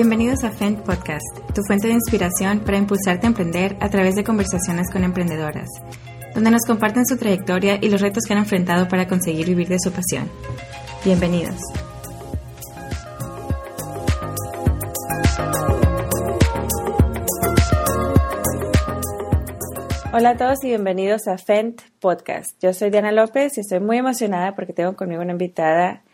Bienvenidos a FENT Podcast, tu fuente de inspiración para impulsarte a emprender a través de conversaciones con emprendedoras, donde nos comparten su trayectoria y los retos que han enfrentado para conseguir vivir de su pasión. Bienvenidos. Hola a todos y bienvenidos a FENT Podcast. Yo soy Diana López y estoy muy emocionada porque tengo conmigo una invitada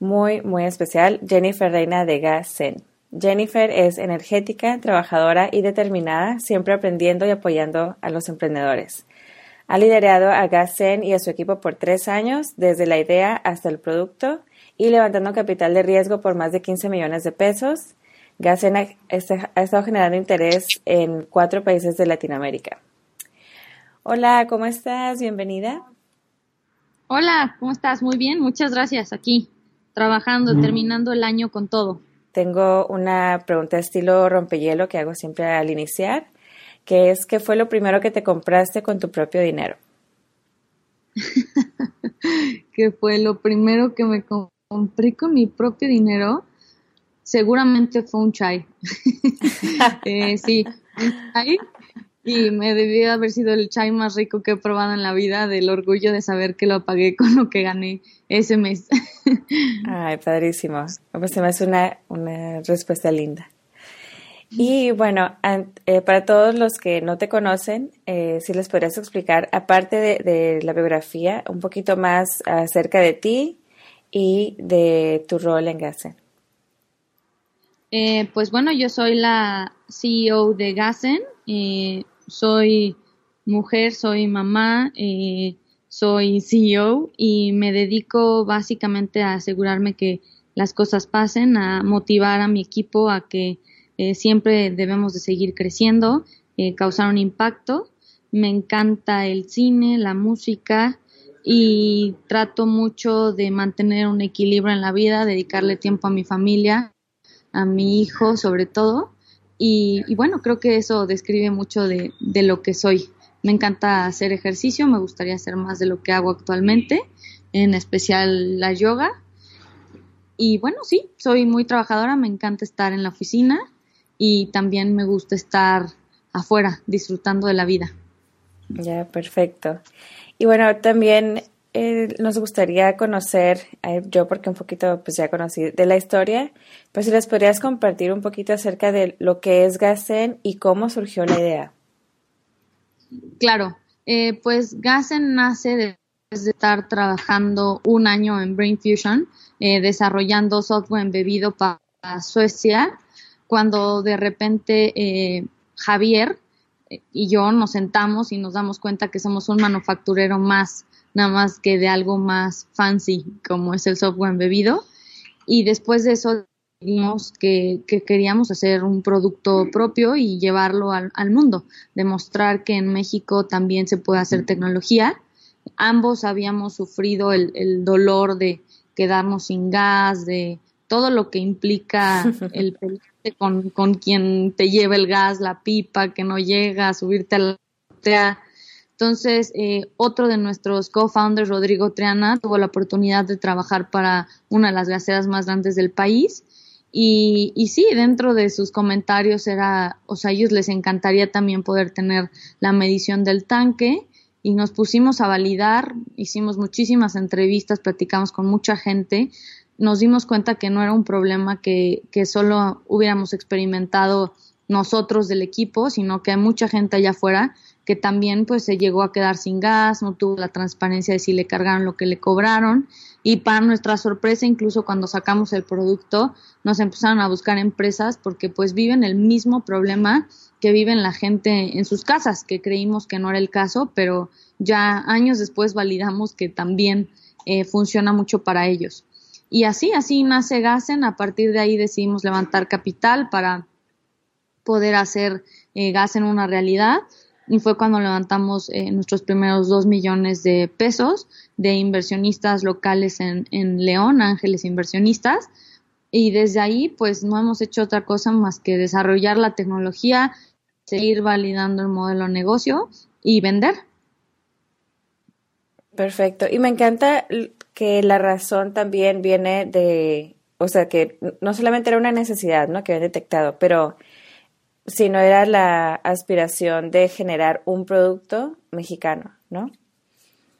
muy, muy especial, Jennifer Reina de Gasen. Jennifer es energética, trabajadora y determinada, siempre aprendiendo y apoyando a los emprendedores. Ha liderado a Gasen y a su equipo por tres años, desde la idea hasta el producto, y levantando capital de riesgo por más de 15 millones de pesos. Gasen ha, estado generando interés en cuatro países de Latinoamérica. Hola, ¿cómo estás? Bienvenida. Hola, ¿cómo estás? Muy bien, muchas gracias. Aquí, trabajando, mm. terminando el año con todo. Tengo una pregunta estilo rompehielo que hago siempre al iniciar, que es ¿qué fue lo primero que te compraste con tu propio dinero? ¿Qué fue lo primero que me compré con mi propio dinero? Seguramente fue un chai. eh, sí, un chai y me debió haber sido el chai más rico que he probado en la vida, del orgullo de saber que lo pagué con lo que gané ese mes. Ay, padrísimo. Pues se me hace una, una respuesta linda. Y bueno, eh, para todos los que no te conocen, eh, si les podrías explicar, aparte de, la biografía, un poquito más acerca de ti y de tu rol en Gassen. Eh, pues bueno, yo soy la CEO de Gassen. Eh, soy mujer, soy mamá, eh, soy CEO y me dedico básicamente a asegurarme que las cosas pasen, a motivar a mi equipo a que eh, siempre debemos de seguir creciendo, eh, causar un impacto. Me encanta el cine, la música y trato mucho de mantener un equilibrio en la vida, dedicarle tiempo a mi familia, a mi hijo sobre todo y, bueno, creo que eso describe mucho de, lo que soy. Me encanta hacer ejercicio, me gustaría hacer más de lo que hago actualmente, en especial la yoga. Y bueno, sí, soy muy trabajadora, me encanta estar en la oficina y también me gusta estar afuera, disfrutando de la vida. Ya, perfecto. Y bueno, también eh, nos gustaría conocer, eh, yo porque un poquito pues ya conocí de la historia, pues si les podrías compartir un poquito acerca de lo que es Gasen y cómo surgió la idea. Claro, eh, pues Gasen nace desde de estar trabajando un año en Brain Fusion, desarrollando software embebido para Suecia, cuando de repente Javier y yo nos sentamos y nos damos cuenta que somos un manufacturero más nada más que de algo más fancy como es el software embebido. Y después de eso decidimos que, queríamos hacer un producto propio y llevarlo al, mundo, demostrar que en México también se puede hacer tecnología. Ambos habíamos sufrido el, el dolor de quedarnos sin gas, de todo lo que implica el con, con quien te lleva el gas, la pipa, que no llega, subirte a la entonces, eh, otro de nuestros co-founders, Rodrigo Triana, tuvo la oportunidad de trabajar para una de las gaseras más grandes del país. Y, y sí, dentro de sus comentarios era, o sea, a ellos les encantaría también poder tener la medición del tanque y nos pusimos a validar, hicimos muchísimas entrevistas, platicamos con mucha gente, nos dimos cuenta que no era un problema que, que solo hubiéramos experimentado nosotros del equipo, sino que hay mucha gente allá afuera que también pues se llegó a quedar sin gas, no tuvo la transparencia de si le cargaron lo que le cobraron. Y para nuestra sorpresa incluso cuando sacamos el producto nos empezaron a buscar empresas porque pues viven el mismo problema que viven la gente en sus casas, que creímos que no era el caso, pero ya años después validamos que también eh, funciona mucho para ellos. Y así, así nace Gasen, a partir de ahí decidimos levantar capital para poder hacer eh, Gasen una realidad y fue cuando levantamos eh, nuestros primeros dos millones de pesos de inversionistas locales en, en León, Ángeles Inversionistas. Y desde ahí, pues no hemos hecho otra cosa más que desarrollar la tecnología, seguir validando el modelo de negocio y vender. Perfecto. Y me encanta que la razón también viene de o sea, que no solamente era una necesidad, ¿no? Que habían detectado, pero sino era la aspiración de generar un producto mexicano, ¿no?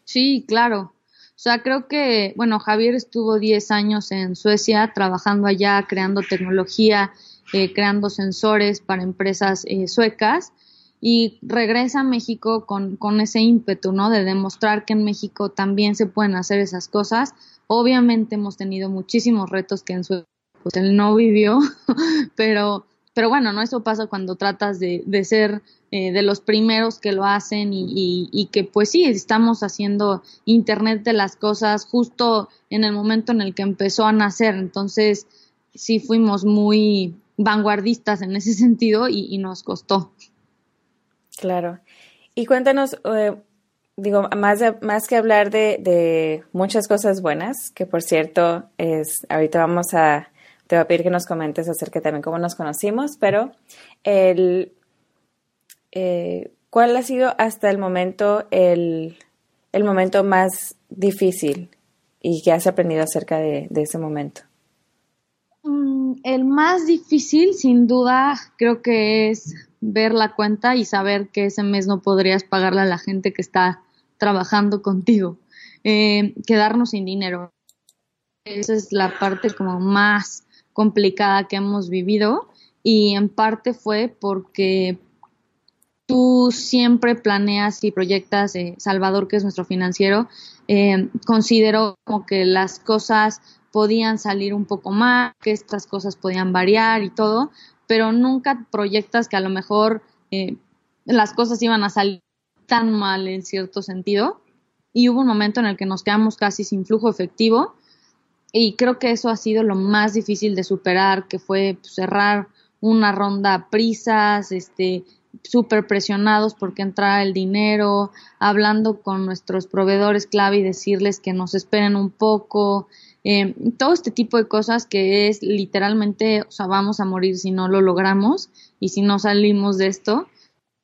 Sí, claro. O sea, creo que, bueno, Javier estuvo 10 años en Suecia trabajando allá, creando tecnología, eh, creando sensores para empresas eh, suecas y regresa a México con, con ese ímpetu, ¿no? De demostrar que en México también se pueden hacer esas cosas. Obviamente hemos tenido muchísimos retos que en Suecia pues él no vivió, pero, pero bueno, ¿no? Eso pasa cuando tratas de, de ser eh, de los primeros que lo hacen y, y, que pues sí, estamos haciendo Internet de las cosas justo en el momento en el que empezó a nacer. Entonces, sí fuimos muy vanguardistas en ese sentido y, y nos costó. Claro. Y cuéntanos, eh, digo, más, más que hablar de, de, muchas cosas buenas, que por cierto, es, ahorita vamos a, te voy a pedir que nos comentes acerca también cómo nos conocimos, pero el, eh, ¿cuál ha sido hasta el momento el, el, momento más difícil y qué has aprendido acerca de, ese momento? Mm, el más difícil, sin duda, creo que es ver la cuenta y saber que ese mes no podrías pagarle a la gente que está trabajando contigo. Eh, quedarnos sin dinero. Esa es la parte como más complicada que hemos vivido y en parte fue porque tú siempre planeas y proyectas, eh, Salvador, que es nuestro financiero, eh, consideró como que las cosas podían salir un poco más, que estas cosas podían variar y todo, pero nunca proyectas que a lo mejor eh, las cosas iban a salir tan mal en cierto sentido. Y hubo un momento en el que nos quedamos casi sin flujo efectivo y creo que eso ha sido lo más difícil de superar, que fue pues, cerrar una ronda a prisas, este, súper presionados porque entra el dinero, hablando con nuestros proveedores clave y decirles que nos esperen un poco, eh, todo este tipo de cosas que es literalmente, o sea, vamos a morir si no lo logramos y si no salimos de esto.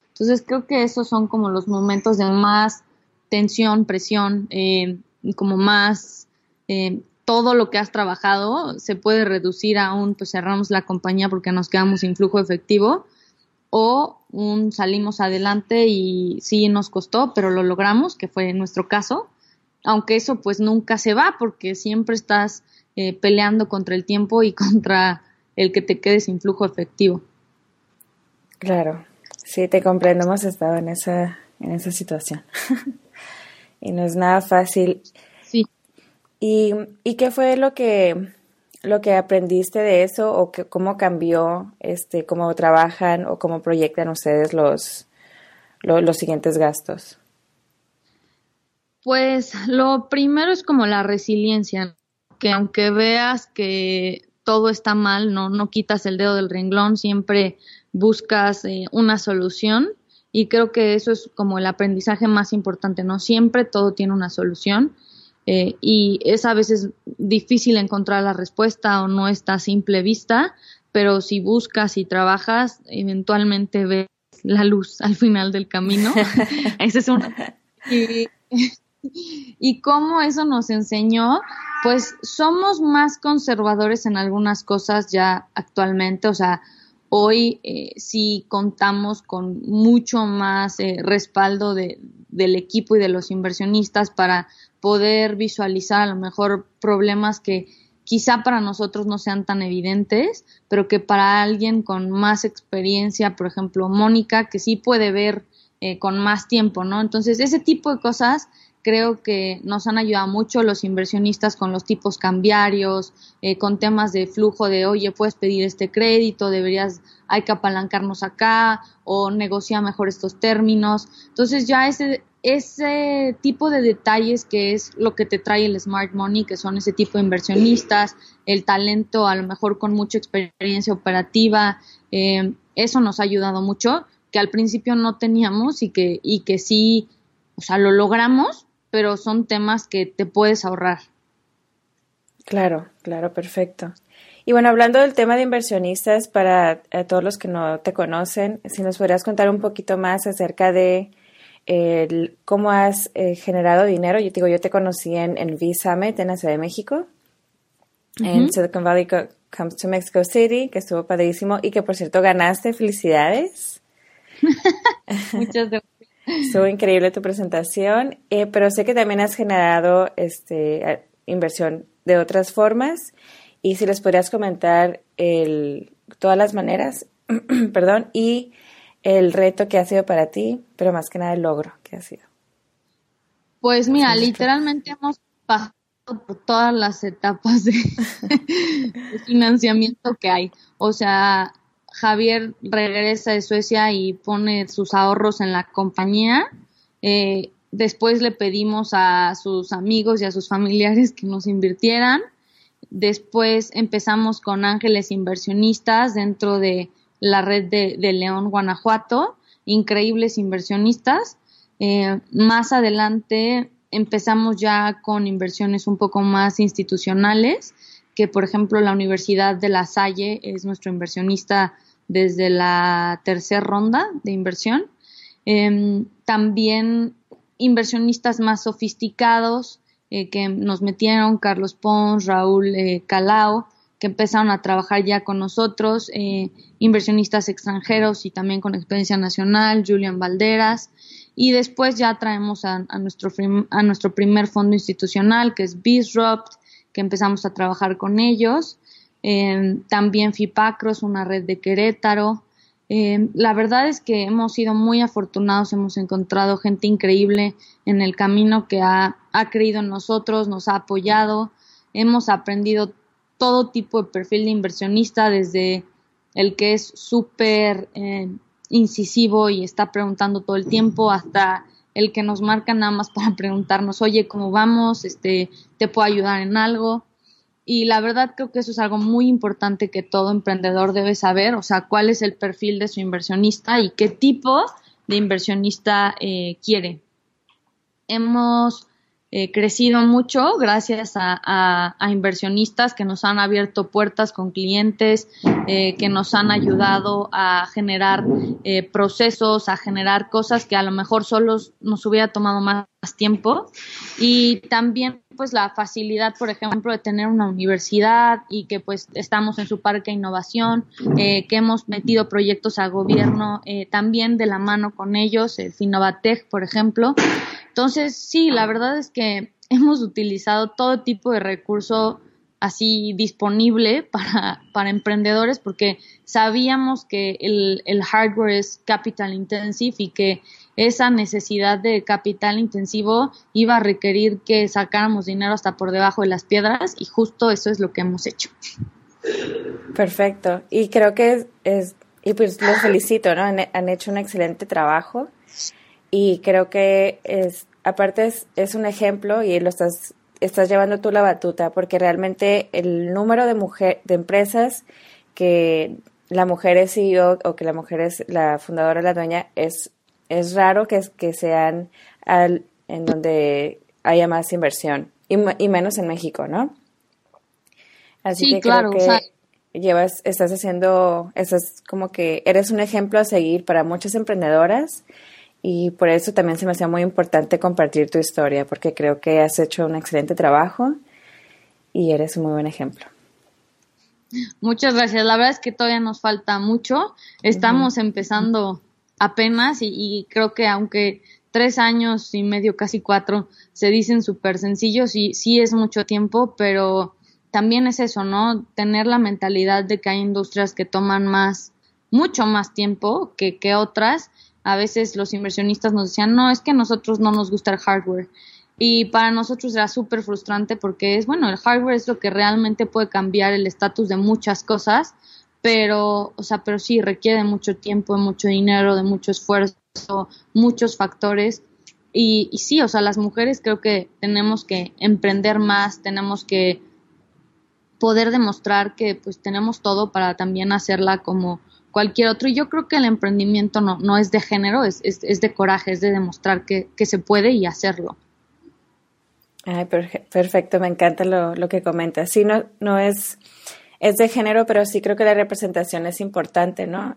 Entonces creo que esos son como los momentos de más tensión, presión, eh, como más eh, todo lo que has trabajado se puede reducir a un pues cerramos la compañía porque nos quedamos sin flujo efectivo o un salimos adelante y sí nos costó, pero lo logramos, que fue nuestro caso aunque eso pues nunca se va porque siempre estás eh, peleando contra el tiempo y contra el que te quedes sin flujo efectivo. Claro, sí, te comprendo, hemos estado en esa, en esa situación. y no es nada fácil. ¿Y, qué fue lo que, lo que aprendiste de eso o que, cómo cambió este, cómo trabajan o cómo proyectan ustedes los, los siguientes gastos? Pues lo primero es como la resiliencia, que aunque veas que todo está mal, no, no quitas el dedo del renglón, siempre buscas eh, una solución y creo que eso es como el aprendizaje más importante, ¿no? Siempre todo tiene una solución eh, y es a veces difícil encontrar la respuesta o no está a simple vista, pero si buscas y trabajas, eventualmente ves la luz al final del camino. Ese es un... Y, y cómo eso nos enseñó, pues somos más conservadores en algunas cosas ya actualmente, o sea, hoy eh, sí contamos con mucho más eh, respaldo de, del equipo y de los inversionistas para poder visualizar a lo mejor problemas que quizá para nosotros no sean tan evidentes, pero que para alguien con más experiencia, por ejemplo, Mónica, que sí puede ver eh, con más tiempo, ¿no? Entonces, ese tipo de cosas creo que nos han ayudado mucho los inversionistas con los tipos cambiarios, eh, con temas de flujo de, oye, puedes pedir este crédito, deberías, hay que apalancarnos acá o negociar mejor estos términos. Entonces ya ese, ese tipo de detalles que es lo que te trae el smart money, que son ese tipo de inversionistas, el talento a lo mejor con mucha experiencia operativa, eh, eso nos ha ayudado mucho, que al principio no teníamos y que, y que sí, o sea, lo logramos, pero son temas que te puedes ahorrar. Claro, claro, perfecto. Y bueno, hablando del tema de inversionistas, para eh, todos los que no te conocen, si nos podrías contar un poquito más acerca de cómo has eh, generado dinero. Yo digo, yo te conocí en, en V-Summit en la Ciudad de México. en Silicon Valley Comes to Mexico City, que estuvo padrísimo y que por cierto ganaste. Felicidades. Muchas gracias. Estuvo increíble tu presentación, eh, pero sé que también has generado este, inversión de otras formas y si les podrías comentar el, todas las maneras, perdón, y el reto que ha sido para ti, pero más que nada el logro que ha sido. Pues mira, literalmente hemos pasado por todas las etapas de, financiamiento que hay. O sea, Javier regresa de Suecia y pone sus ahorros en la compañía. Eh, después le pedimos a sus amigos y a sus familiares que nos invirtieran. Después empezamos con ángeles inversionistas dentro de la red de, León, Guanajuato, increíbles inversionistas. Eh, más adelante empezamos ya con inversiones un poco más institucionales, que por ejemplo la Universidad de La Salle es nuestro inversionista desde la tercera ronda de inversión. Em, también inversionistas más sofisticados eh, que nos metieron, Carlos Pons, Raúl eh, Calao, que empezaron a trabajar ya con nosotros, eh, inversionistas extranjeros y también con experiencia nacional, Julian Valderas, y después ya traemos a, nuestro, a nuestro primer fondo institucional, que es Bisrupt, que empezamos a trabajar con ellos, eh, también FIPACROS, una red de Querétaro. Eh, la verdad es que hemos sido muy afortunados, hemos encontrado gente increíble en el camino que ha, ha creído en nosotros, nos ha apoyado, hemos aprendido todo tipo de perfil de inversionista, desde el que es súper eh, incisivo y está preguntando todo el tiempo, hasta el que nos marca nada más para preguntarnos, oye, ¿cómo vamos? Este, ¿Te puedo ayudar en algo? Y la verdad creo que eso es algo muy importante que todo emprendedor debe saber, o sea, cuál es el perfil de su inversionista y qué tipo de inversionista eh, quiere. Hemos eh, crecido mucho gracias a, inversionistas que nos han abierto puertas con clientes, eh, que nos han ayudado a generar eh, procesos, a generar cosas que a lo mejor solos nos hubiera tomado más tiempo. Y también pues la facilidad, por ejemplo, de tener una universidad y que pues estamos en su parque de innovación, que hemos metido proyectos a gobierno también de la mano con ellos, el Finovatec, por ejemplo. Entonces, sí, la verdad es que hemos utilizado todo tipo de recurso así disponible para, para emprendedores porque sabíamos que el, el, hardware es capital intensive y que esa necesidad de capital intensivo iba a requerir que sacáramos dinero hasta por debajo de las piedras y justo eso es lo que hemos hecho. Perfecto. Y creo que es, y pues los felicito, ¿no? han hecho un excelente trabajo y creo que es, aparte es, un ejemplo y lo estás, estás llevando tú la batuta, porque realmente el número de mujer, de empresas que la mujer es CEO o que la mujer es la fundadora, la dueña, es, es raro que, que sean al, en donde haya más inversión y, y menos en México, ¿no? Así que creo que llevas, estás haciendo, estás como que eres un ejemplo a seguir para muchas emprendedoras y por eso también se me hacía muy importante compartir tu historia, porque creo que has hecho un excelente trabajo y eres un muy buen ejemplo. Muchas gracias. La verdad es que todavía nos falta mucho. Estamos empezando apenas y, creo que aunque tres años y medio, casi cuatro, se dicen súper sencillos y sí es mucho tiempo, pero también es eso, ¿no? Tener la mentalidad de que hay industrias que toman más, mucho más tiempo que, que otras a veces los inversionistas nos decían, no, es que a nosotros no nos gusta el hardware. Y para nosotros era súper frustrante porque es, bueno, el hardware es lo que realmente puede cambiar el estatus de muchas cosas, pero, o sea, pero sí requiere mucho tiempo, mucho dinero, de mucho esfuerzo, muchos factores. Y, y sí, o sea, las mujeres creo que tenemos que emprender más, tenemos que poder demostrar que pues tenemos todo para también hacerla como cualquier otro. Y yo creo que el emprendimiento no, no es de género, es, es, de coraje, es de demostrar que, se puede y hacerlo. Ay, perfecto, me encanta lo, lo que comentas. Sí, no, no es, es de género, pero sí creo que la representación es importante, ¿no?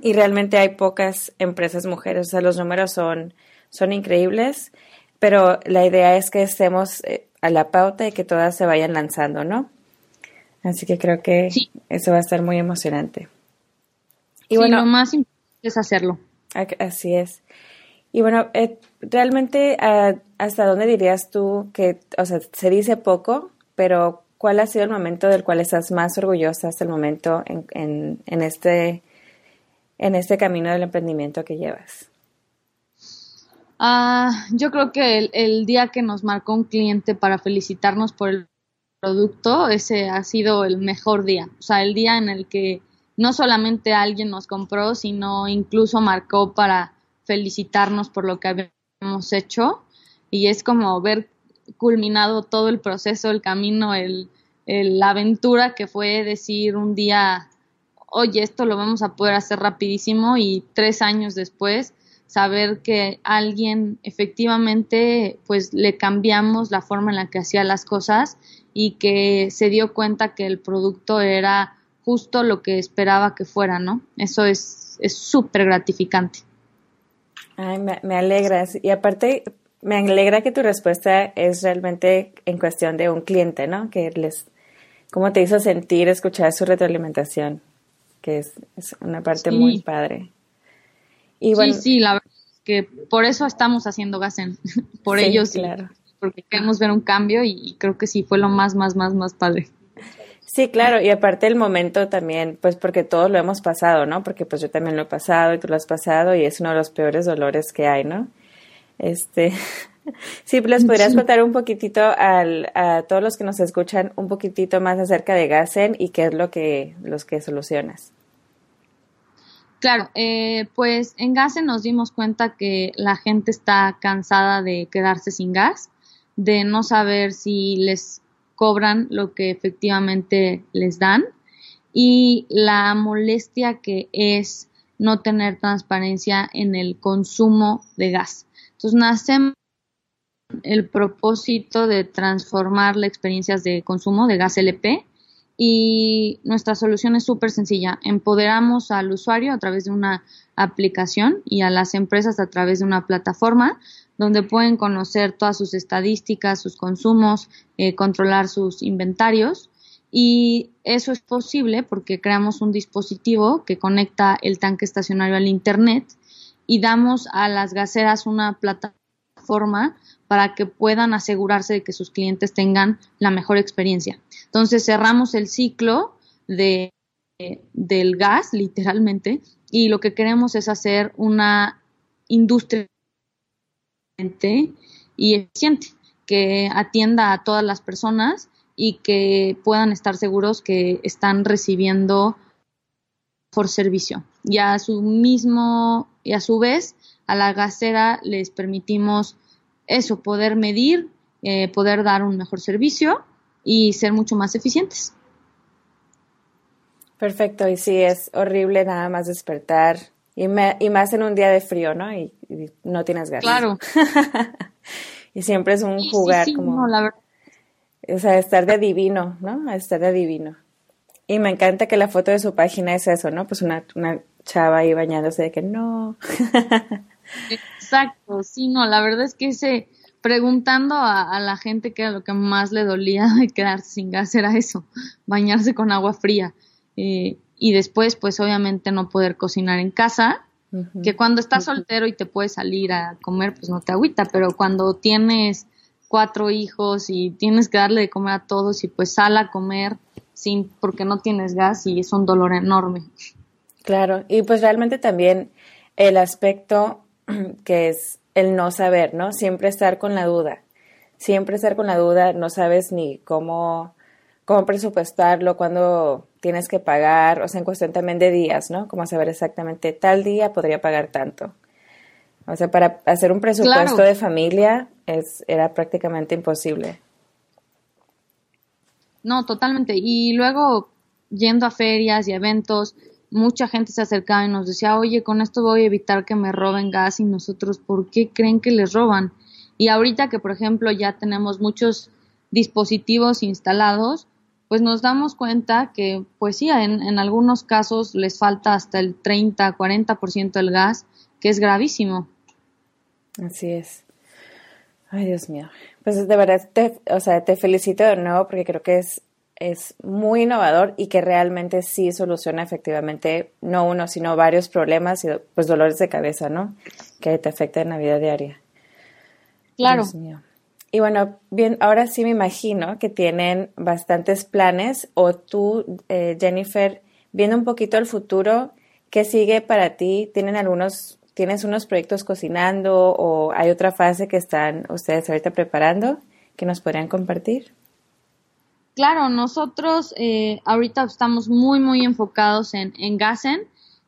y realmente hay pocas empresas mujeres, o sea, los números son, son increíbles, pero la idea es que estemos eh, a la pauta y que todas se vayan lanzando, ¿no? Así que creo que eso va a estar muy emocionante. Y bueno, lo más importante es hacerlo. Así es. Y bueno, eh, realmente, ah, ¿hasta dónde dirías tú que, o sea, se dice poco, pero cuál ha sido el momento del cual estás más orgullosa hasta el momento en, en, en este, en este camino del emprendimiento que llevas? Ah, yo creo que el, el, día que nos marcó un cliente para felicitarnos por el producto, ese ha sido el mejor día. O sea, el día en el que no solamente alguien nos compró, sino incluso marcó para felicitarnos por lo que habíamos hecho. Y es como ver culminado todo el proceso, el camino, el, la aventura que fue decir un día, oye, esto lo vamos a poder hacer rapidísimo y tres años después saber que alguien efectivamente pues le cambiamos la forma en la que hacía las cosas y que se dio cuenta que el producto era justo lo que esperaba que fuera, ¿no? Eso es súper gratificante. Ay, me, me alegras. Y aparte, me alegra que tu respuesta es realmente en cuestión de un cliente, ¿no? Que les, cómo te hizo sentir escuchar su retroalimentación, que es, una parte muy padre. Y bueno, sí, sí, la verdad es que por eso estamos haciendo Gasen, por ellos, claro. porque queremos ver un cambio y creo que sí fue lo más, más, más, más padre. Sí, claro, y aparte el momento también, pues porque todos lo hemos pasado, ¿no? Porque pues yo también lo he pasado y tú lo has pasado y es uno de los peores dolores que hay, ¿no? Este, sí, ¿les podrías contar un poquitito al, a todos los que nos escuchan un poquitito más acerca de Gasen y qué es lo que, los que solucionas? Claro, eh, pues en Gasen nos dimos cuenta que la gente está cansada de quedarse sin gas, de no saber si les cobran lo que efectivamente les dan y la molestia que es no tener transparencia en el consumo de gas. Entonces nace el propósito de transformar las experiencias de consumo de gas LP y nuestra solución es súper sencilla. Empoderamos al usuario a través de una aplicación y a las empresas a través de una plataforma donde pueden conocer todas sus estadísticas, sus consumos, eh, controlar sus inventarios. Y eso es posible porque creamos un dispositivo que conecta el tanque estacionario al Internet y damos a las gaseras una plataforma para que puedan asegurarse de que sus clientes tengan la mejor experiencia. Entonces cerramos el ciclo de, del gas, literalmente, y lo que queremos es hacer una industria y eficiente, que atienda a todas las personas y que puedan estar seguros que están recibiendo por servicio. Y a su mismo, y a su vez, a la gasera les permitimos eso, poder medir, eh, poder dar un mejor servicio y ser mucho más eficientes. Perfecto, y sí, es horrible nada más despertar y, y más en un día de frío, ¿no? Y, no tienes gas. Claro. y siempre es un jugar como... la verdad. O sea, estar de divino, ¿no? Estar de divino. Y me encanta que la foto de su página es eso, ¿no? Pues una, una chava ahí bañándose de que no. Exacto, sí, no, la verdad es que ese, preguntando a, la gente que era lo que más le dolía de quedarse sin gas era eso, bañarse con agua fría. Eh, y después, pues obviamente no poder cocinar en casa, que cuando estás soltero y te puedes salir a comer, pues no te agüita, pero cuando tienes cuatro hijos y tienes que darle de comer a todos y pues sal a comer sin porque no tienes gas y es un dolor enorme. Claro, y pues realmente también el aspecto que es el no saber, ¿no? Siempre estar con la duda. Siempre estar con la duda, no sabes ni cómo, cómo presupuestarlo, cuándo tienes que pagar, o sea, en cuestión también de días, ¿no? Como saber exactamente tal día podría pagar tanto. O sea, para hacer un presupuesto de familia es, era prácticamente imposible. No, totalmente. Y luego, yendo a ferias y eventos, mucha gente se acercaba y nos decía, oye, con esto voy a evitar que me roben gas y nosotros, ¿por qué creen que les roban? Y ahorita que, por ejemplo, ya tenemos muchos dispositivos instalados, pues nos damos cuenta que, pues sí, en, en algunos casos les falta hasta el 30, 40% del gas, que es gravísimo. Así es. Ay, Dios mío. Pues de verdad, te, o sea, te felicito de nuevo porque creo que es es muy innovador y que realmente sí soluciona efectivamente no uno, sino varios problemas y pues dolores de cabeza, ¿no? Que te afectan en la vida diaria. Claro. Y bueno, bien, ahora sí me imagino que tienen bastantes planes o tú, eh, Jennifer, viendo un poquito el futuro, ¿qué sigue para ti? ¿Tienen algunos, tienes unos proyectos cocinando o hay otra fase que están ustedes ahorita preparando que nos podrían compartir? Claro, nosotros eh, ahorita estamos muy, muy enfocados en, en Gasen,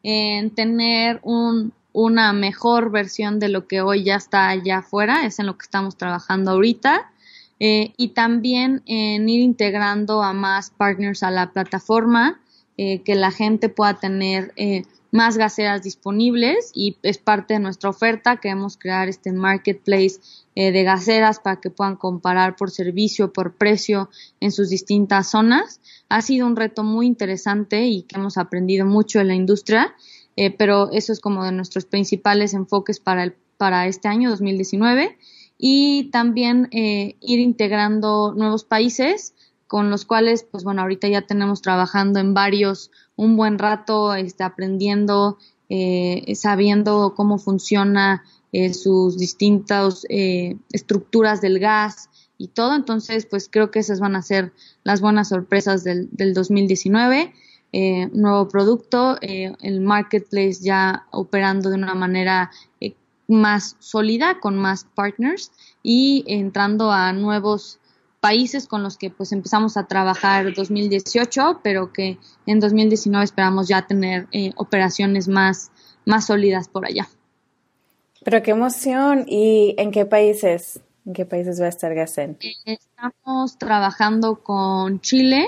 en tener un, una mejor versión de lo que hoy ya está allá afuera, es en lo que estamos trabajando ahorita. Eh, y también en ir integrando a más partners a la plataforma, eh, que la gente pueda tener eh, más gaseras disponibles y es parte de nuestra oferta. Queremos crear este marketplace de gaseras para que puedan comparar por servicio, por precio en sus distintas zonas. Ha sido un reto muy interesante y que hemos aprendido mucho en la industria eh, pero eso es como de nuestros principales enfoques para, el, para este año 2019 y también eh, ir integrando nuevos países con los cuales, pues bueno, ahorita ya tenemos trabajando en varios un buen rato, este, aprendiendo, eh, sabiendo cómo funciona sus distintas estructuras del gas y todo. Entonces, pues creo que esas van a ser las buenas sorpresas del, del 2019 eh, nuevo producto, eh, el marketplace ya operando de una manera eh, más sólida, con más partners y entrando a nuevos países con los que pues empezamos a trabajar 2018, pero que en 2019 esperamos ya tener eh, operaciones más, más sólidas por allá. Pero qué emoción. ¿Y en qué países? ¿En qué países va a estar Gasen? Estamos trabajando con Chile,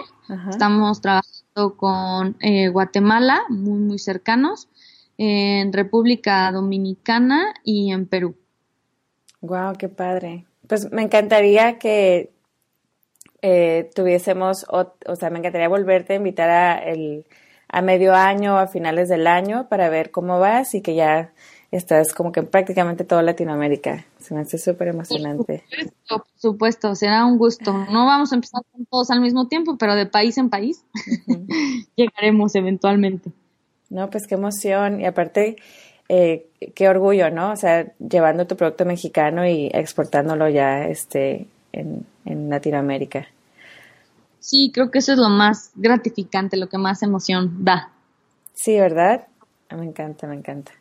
estamos trabajando con eh, Guatemala, muy, muy cercanos, en República Dominicana y en Perú. Wow, qué padre. Pues me encantaría que eh, tuviésemos, o, sea, me encantaría volverte a invitar a, el, a medio año, a finales del año, para ver cómo vas y que ya estás como que en prácticamente toda Latinoamérica. Se me hace súper emocionante. Por supuesto, será un gusto. No vamos a empezar con todos al mismo tiempo, pero de país en país llegaremos eventualmente. No, pues qué emoción. Y aparte, eh, qué orgullo, ¿no? O sea, llevando tu producto mexicano y exportándolo ya este, en, en Latinoamérica. Sí, creo que eso es lo más gratificante, lo que más emoción da. Sí, ¿verdad? Me encanta, me encanta.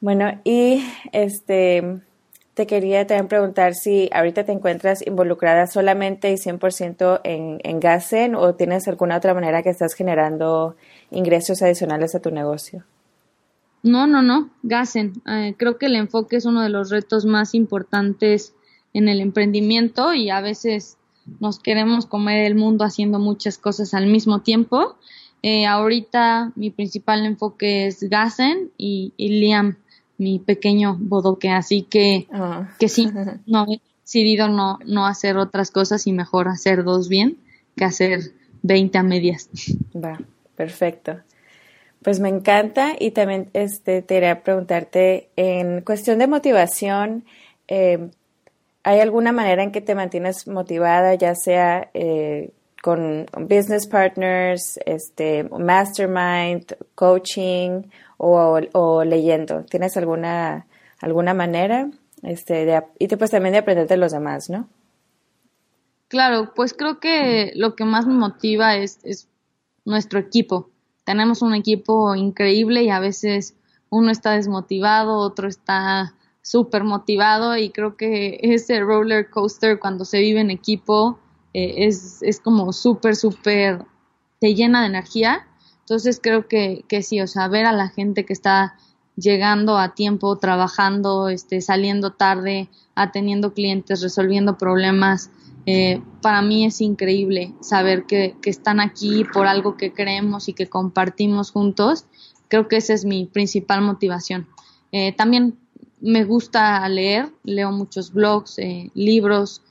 Bueno, y este te quería también preguntar si ahorita te encuentras involucrada solamente y 100% en, en Gasen o tienes alguna otra manera que estás generando ingresos adicionales a tu negocio. No, no, no, Gasen. Eh, creo que el enfoque es uno de los retos más importantes en el emprendimiento y a veces nos queremos comer el mundo haciendo muchas cosas al mismo tiempo. Eh, ahorita mi principal enfoque es Gasen y Liam mi pequeño bodoque, así que, ah. que sí, no he decidido no, no hacer otras cosas y mejor hacer dos bien que hacer 20 a medias. Va, perfecto. Pues me encanta y también este, te quería preguntarte, en cuestión de motivación, eh, ¿hay alguna manera en que te mantienes motivada, ya sea eh, con business partners, este, mastermind, coaching o, leyendo? ¿Tienes alguna, alguna manera? Este, de, y pues también de aprender de los demás, ¿no? Claro, pues creo que lo que más me motiva es, es nuestro equipo. Tenemos un equipo increíble y a veces uno está desmotivado, otro está súper motivado y creo que ese roller coaster cuando se vive en equipo eh, es, es como súper, súper, te llena de energía entonces creo que, que sí, o sea, ver a la gente que está llegando a tiempo, trabajando, este, saliendo tarde, atendiendo clientes, resolviendo problemas, eh, para mí es increíble saber que, que, están aquí por algo que creemos y que compartimos juntos. Creo que esa es mi principal motivación. Eh, también me gusta leer, leo muchos blogs, eh, libros,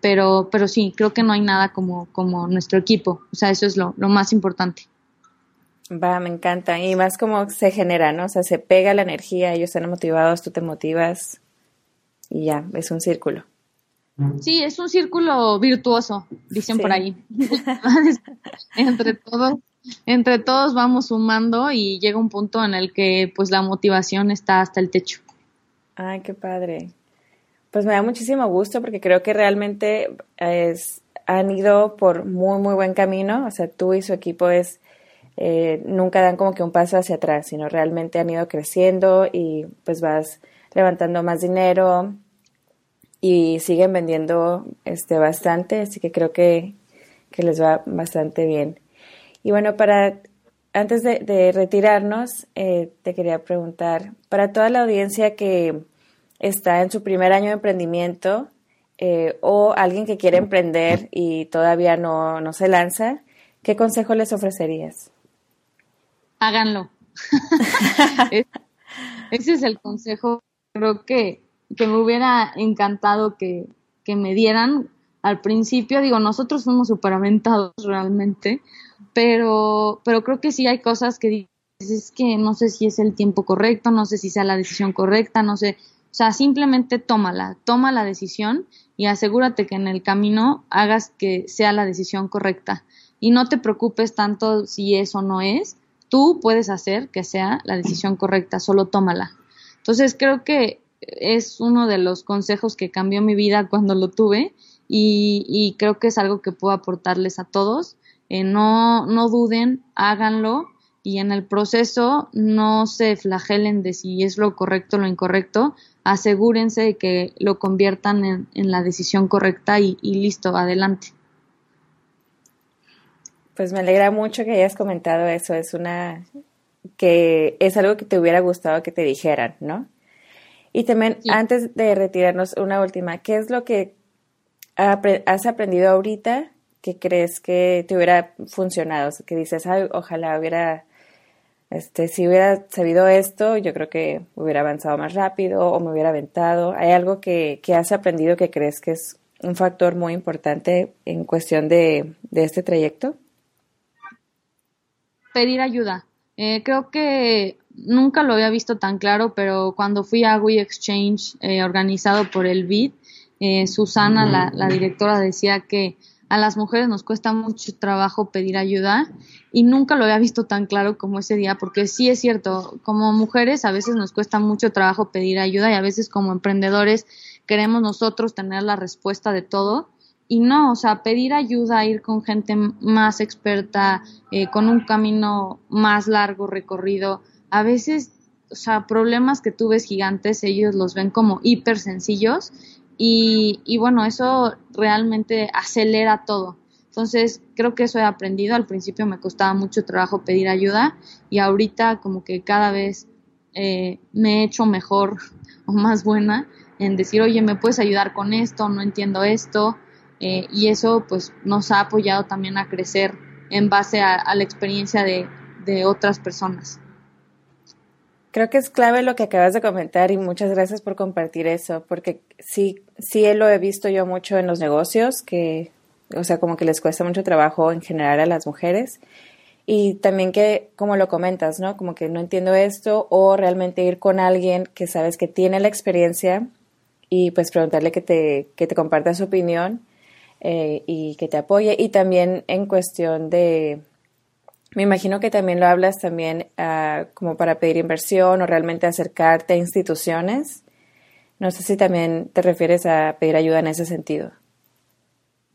pero, pero sí, creo que no hay nada como, como nuestro equipo. O sea, eso es lo, lo más importante. Va, me encanta. Y más como se genera, ¿no? O sea, se pega la energía, ellos están motivados, tú te motivas y ya, es un círculo. Sí, es un círculo virtuoso, dicen por ahí. entre todos, entre todos vamos sumando y llega un punto en el que pues la motivación está hasta el techo. Ay, qué padre. Pues me da muchísimo gusto porque creo que realmente han ido por muy, muy buen camino. O sea, tú y su equipo es, eh, nunca dan como que un paso hacia atrás, sino realmente han ido creciendo y pues vas levantando más dinero y siguen vendiendo este bastante, así que creo que, que les va bastante bien. Y bueno, para antes de, retirarnos, eh, te quería preguntar, para toda la audiencia que está en su primer año de emprendimiento eh, o alguien que quiere emprender y todavía no, no se lanza, ¿qué consejo les ofrecerías? Háganlo. Ese es el consejo. Creo que, que me hubiera encantado que, que me dieran al principio. Digo, nosotros fuimos superaventados realmente pero, pero creo que sí hay cosas que dices, es que no sé si es el tiempo correcto, no sé si sea la decisión correcta, no sé, o sea, simplemente tómala, toma la decisión y asegúrate que en el camino hagas que sea la decisión correcta. Y no te preocupes tanto si es o no es, tú puedes hacer que sea la decisión correcta, solo tómala. Entonces creo que es uno de los consejos que cambió mi vida cuando lo tuve y, creo que es algo que puedo aportarles a todos. Eh, no, no duden, háganlo y en el proceso no se flagelen de si es lo correcto o lo incorrecto, asegúrense de que lo conviertan en, la decisión correcta y, listo, adelante. Pues me alegra mucho que hayas comentado eso, es una que es algo que te hubiera gustado que te dijeran, ¿no? Y también, antes de retirarnos, una última, ¿qué es lo que has aprendido ahorita que crees que te hubiera funcionado? que dices, Ay, ojalá hubiera, este, si hubiera sabido esto, yo creo que hubiera avanzado más rápido o me hubiera aventado. ¿Hay algo que, que has aprendido que crees que es un factor muy importante en cuestión de, de este trayecto? Pedir ayuda. Eh, creo que nunca lo había visto tan claro, pero cuando fui a We Exchange eh, organizado por el BID, eh, Susana, la, la, directora, decía que a las mujeres nos cuesta mucho trabajo pedir ayuda y nunca lo había visto tan claro como ese día, porque sí es cierto, como mujeres a veces nos cuesta mucho trabajo pedir ayuda y a veces como emprendedores queremos nosotros tener la respuesta de todo. Y no, o sea, pedir ayuda, ir con gente más experta, eh, con un camino más largo recorrido, a veces, o sea, problemas que tú ves gigantes, ellos los ven como hiper sencillos y, y bueno, eso realmente acelera todo. Entonces, creo que eso he aprendido. Al principio me costaba mucho trabajo pedir ayuda y ahorita como que cada vez eh, me he hecho mejor o más buena en decir, oye, ¿me puedes ayudar con esto? No entiendo esto. Eh, y eso pues nos ha apoyado también a crecer en base a, la experiencia de, de otras personas. Creo que es clave lo que acabas de comentar y muchas gracias por compartir eso, porque sí, sí lo he visto yo mucho en los negocios, que, o sea, como que les cuesta mucho trabajo en general a las mujeres. Y también que, como lo comentas, ¿no? Como que no entiendo esto o realmente ir con alguien que sabes que tiene la experiencia y pues preguntarle que te, que te comparta su opinión eh, y que te apoye. Y también en cuestión de, me imagino que también lo hablas también uh, como para pedir inversión o realmente acercarte a instituciones. No sé si también te refieres a pedir ayuda en ese sentido.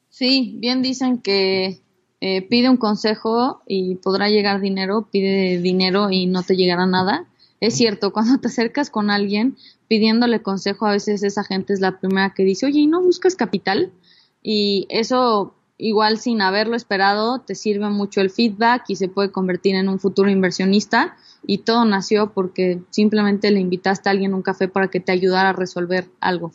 Sí, bien dicen que eh, pide un consejo y podrá llegar dinero, pide dinero y no te llegará nada. Es cierto, cuando te acercas con alguien pidiéndole consejo, a veces esa gente es la primera que dice, oye, ¿y no buscas capital? Y eso igual sin haberlo esperado, te sirve mucho el feedback y se puede convertir en un futuro inversionista. Y todo nació porque simplemente le invitaste a alguien a un café para que te ayudara a resolver algo.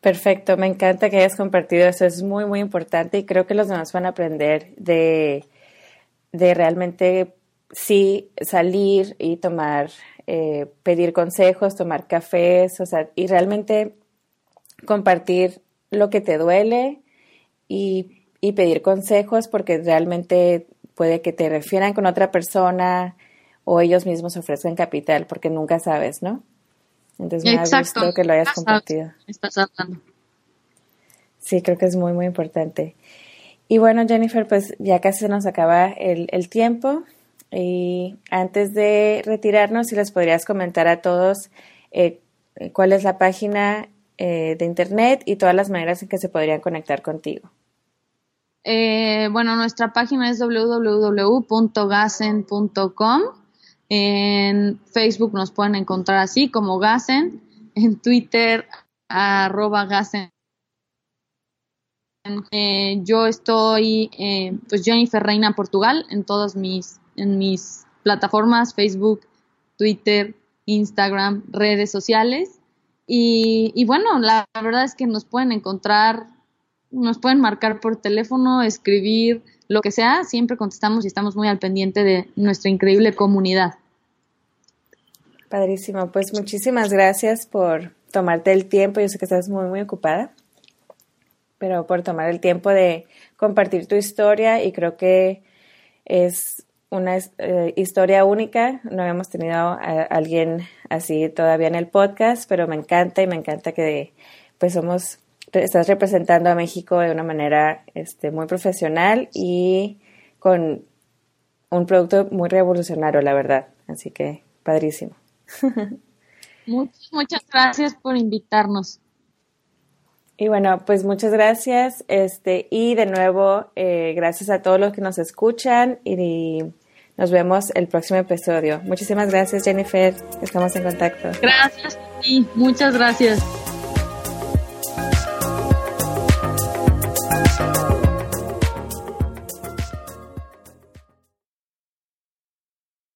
Perfecto, me encanta que hayas compartido eso, es muy, muy importante y creo que los demás van a aprender de, de realmente sí salir y tomar, eh, pedir consejos, tomar cafés, o sea, y realmente compartir lo que te duele, y, pedir consejos porque realmente puede que te refieran con otra persona o ellos mismos ofrezcan capital porque nunca sabes, ¿no? Entonces me ha gustado que lo hayas compartido. Estás hablando. Sí, creo que es muy, muy importante. Y bueno, Jennifer, pues ya casi se nos acaba el, el tiempo. Y antes de retirarnos, si les podrías comentar a todos eh, cuál es la página eh, de internet y todas las maneras en que se podrían conectar contigo. Eh, bueno, nuestra página es www.gasen.com. En Facebook nos pueden encontrar así como Gasen. En Twitter, arroba Gasen. Eh, yo estoy, eh, pues Jennifer Reina Portugal en todas mis, en mis plataformas, Facebook, Twitter, Instagram, redes sociales. Y, y bueno, la verdad es que nos pueden encontrar nos pueden marcar por teléfono, escribir, lo que sea, siempre contestamos y estamos muy al pendiente de nuestra increíble comunidad. Padrísimo, pues muchísimas gracias por tomarte el tiempo, yo sé que estás muy, muy ocupada, pero por tomar el tiempo de compartir tu historia y creo que es una eh, historia única, no habíamos tenido a, alguien así todavía en el podcast, pero me encanta y me encanta que pues somos estás representando a México de una manera este, muy profesional y con un producto muy revolucionario, la verdad. Así que, padrísimo. Muchas, muchas gracias por invitarnos. Y bueno, pues muchas gracias. Este, y de nuevo, eh, gracias a todos los que nos escuchan y nos vemos el próximo episodio. Muchísimas gracias, Jennifer. Estamos en contacto. Gracias y muchas gracias.